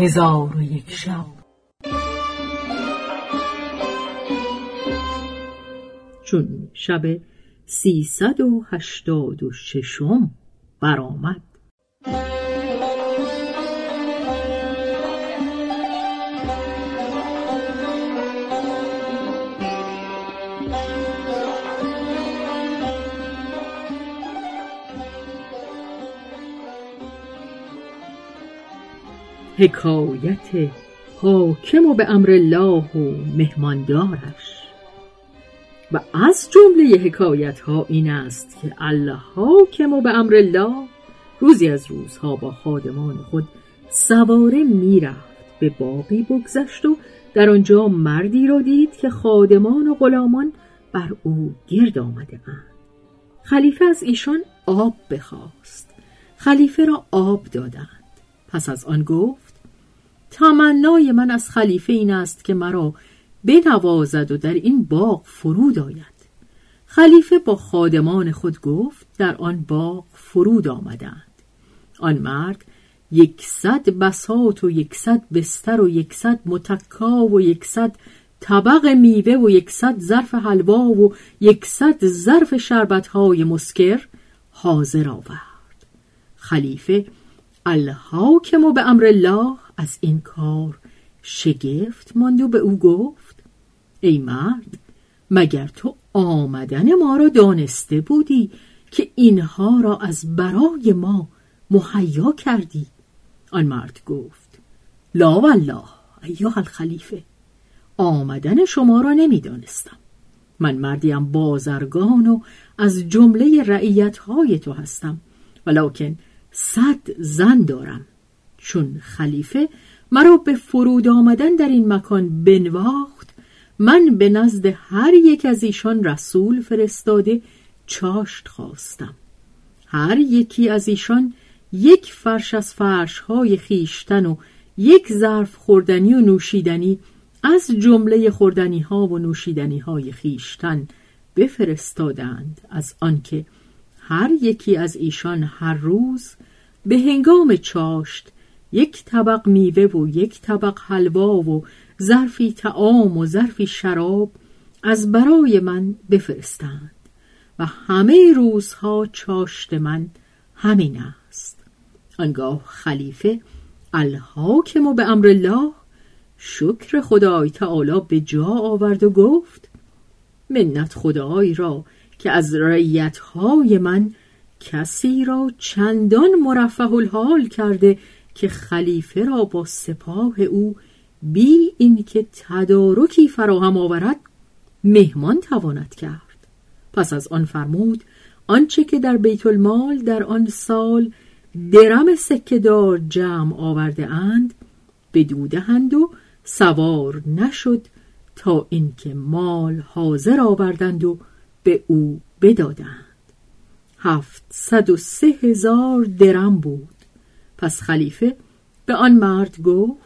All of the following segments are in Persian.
هزار و یک شب. چون شب سیصد و هشتاد و ششم برآمد. حکایت حاکم و به امر الله و مهماندارش. و از جمله حکایت ها این است که الله حاکم و به امر الله روزی از روزها با خادمان خود سواره می‌رفت به باقی بگذشت و در آنجا مردی را دید که خادمان و غلامان بر او گرد آمده اند. خلیفه از ایشان آب بخواست. خلیفه را آب دادند. پس از آن گفت تمنای من از خلیفه این است که مرا بنوازد و در این باغ فرود آید. خلیفه با خادمان خود گفت در آن باغ فرود آمدند. آن مرد یکصد بساط و یکصد بستر و یکصد متکا و یکصد طبق میوه و یکصد ظرف حلوا و یکصد ظرف شربتهای مسکر حاضر آورد. خلیفه الحاکم به امر الله از این کار شگفت ماند و به او گفت ای مرد مگر تو آمدن ما را دانسته بودی که اینها را از برای ما مهیا کردی؟ آن مرد گفت لا والله ایها الخلیفه آمدن شما را نمی‌دانستم. من مردیم بازرگان و از جمله رعیت های تو هستم ولکن صد زن دارم. چون خلیفه مرا به فرود آمدن در این مکان بنواخت. من به نزد هر یک از ایشان رسول فرستاده چاشت خواستم. هر یکی از ایشان یک فرش از فرشهای خیشتن و یک ظرف خوردنی و نوشیدنی از جمله خوردنی ها و نوشیدنی های خیشتن بفرستادند. از آنکه هر یکی از ایشان هر روز به هنگام چاشت یک طبق میوه و یک طبق حلوا و ظرفی تعام و ظرفی شراب از برای من بفرستند و همه روزها چاشت من همین است. آنگاه خلیفه الحاکم و به امر الله شکر خدای تعالی به جا آورد و گفت منت خدای را که از رعیتهای من کسی را چندان مرفه الحال کرده که خلیفه را با سپاه او بی اینکه تدارکی فراهم آورد مهمان تواند کرد. پس از آن فرمود آنچه که در بیت المال در آن سال درم سکهدار جمع آورده اند بدودهند و سوار نشد تا اینکه مال حاضر آوردند و به او بدادند. هفتصد و سه هزار درم بود. پس خلیفه به آن مرد گفت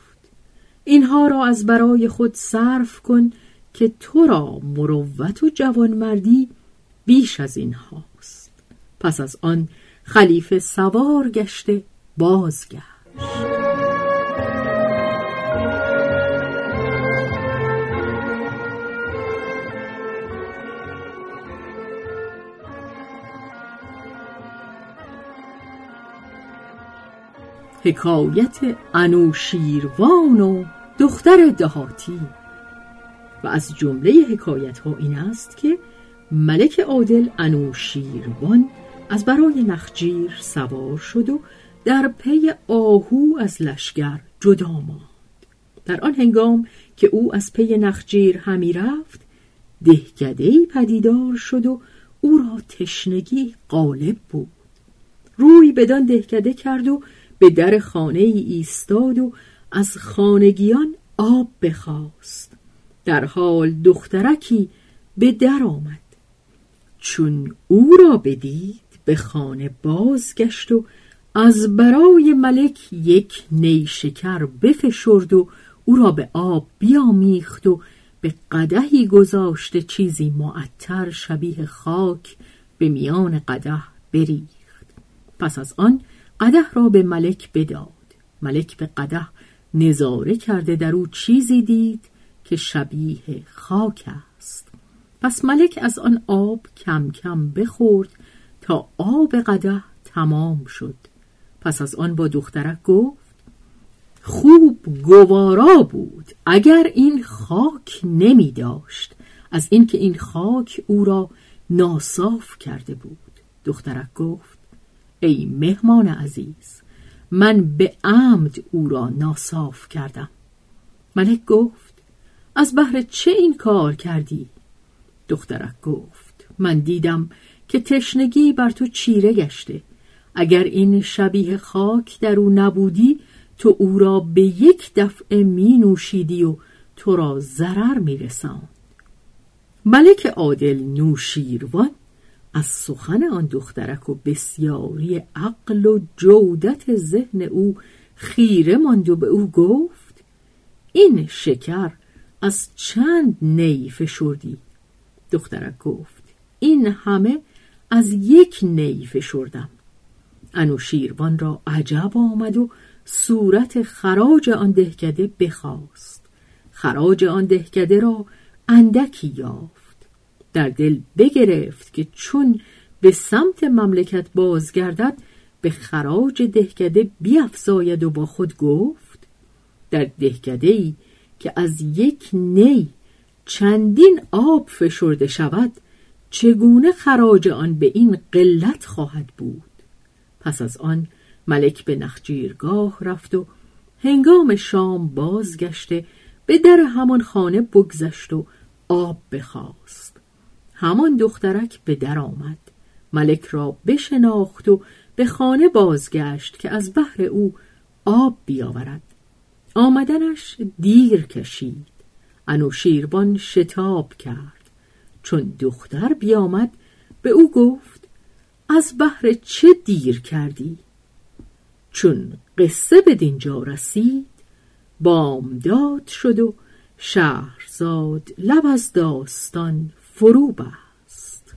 اینها را از برای خود صرف کن که تو را مروت و جوانمردی بیش از این هاست. پس از آن خلیفه سوار گشته بازگشت. حکایت انوشیروان و دختر دهاتی. و از جمله حکایت ها این است که ملک عادل انوشیروان از برای نخجیر سوار شد و در پی آهو از لشگر جدا ماند. در آن هنگام که او از پی نخجیر همی رفت دهکدهای پدیدار شد و او را تشنگی غالب بود. روی بدان دهکده کرد و به در خانه ای ایستاد و از خانگیان آب بخواست. در حال دخترکی به در آمد. چون او را بدید به خانه بازگشت و از برای ملک یک نیشکر بفشرد و او را به آب بیامیخت و به قدهی گذاشته چیزی معطر شبیه خاک به میان قده بریخت. پس از آن قده را به ملک بداد. ملک به قده نظاره کرده در او چیزی دید که شبیه خاک است. پس ملک از آن آب کم کم بخورد تا آب قده تمام شد. پس از آن با دخترک گفت خوب گوارا بود اگر این خاک نمی داشت. از اینکه این خاک او را ناصاف کرده بود. دخترک گفت ای مهمان عزیز من به عمد او را ناصاف کردم. ملک گفت از بهر چه این کار کردی؟ دخترک گفت من دیدم که تشنگی بر تو چیره گشته. اگر این شبیه خاک در او نبودی تو او را به یک دفعه می نوشیدی و تو را ضرر می رساند. ملک عادل نوشیروان از سخن آن دخترک و بسیاری عقل و جودت ذهن او خیره ماند و به او گفت این شکر از چند نی فشردی دخترک گفت این همه از یک نی فشردم انوشیروان را عجب آمد و صورت خراج آن دهکده بخواست. خراج آن دهکده را اندکی یافت. در دل بگرفت که چون به سمت مملکت بازگردد به خراج دهکده بیافزاید و با خود گفت در دهکده ای که از یک نی چندین آب فشرده شود چگونه خراج آن به این قلت خواهد بود؟ پس از آن ملک به نخجیرگاه رفت و هنگام شام بازگشته به در همان خانه بگذشت و آب بخواست. همان دخترک به در آمد. ملک را بشناخت و به خانه بازگشت که از بحر او آب بیاورد. آمدنش دیر کشید. انوشیربان شتاب کرد. چون دختر بیامد به او گفت از بحر چه دیر کردی؟ چون قصه به دینجا رسید بامداد شد و شهرزاد لب از داستان فرو بست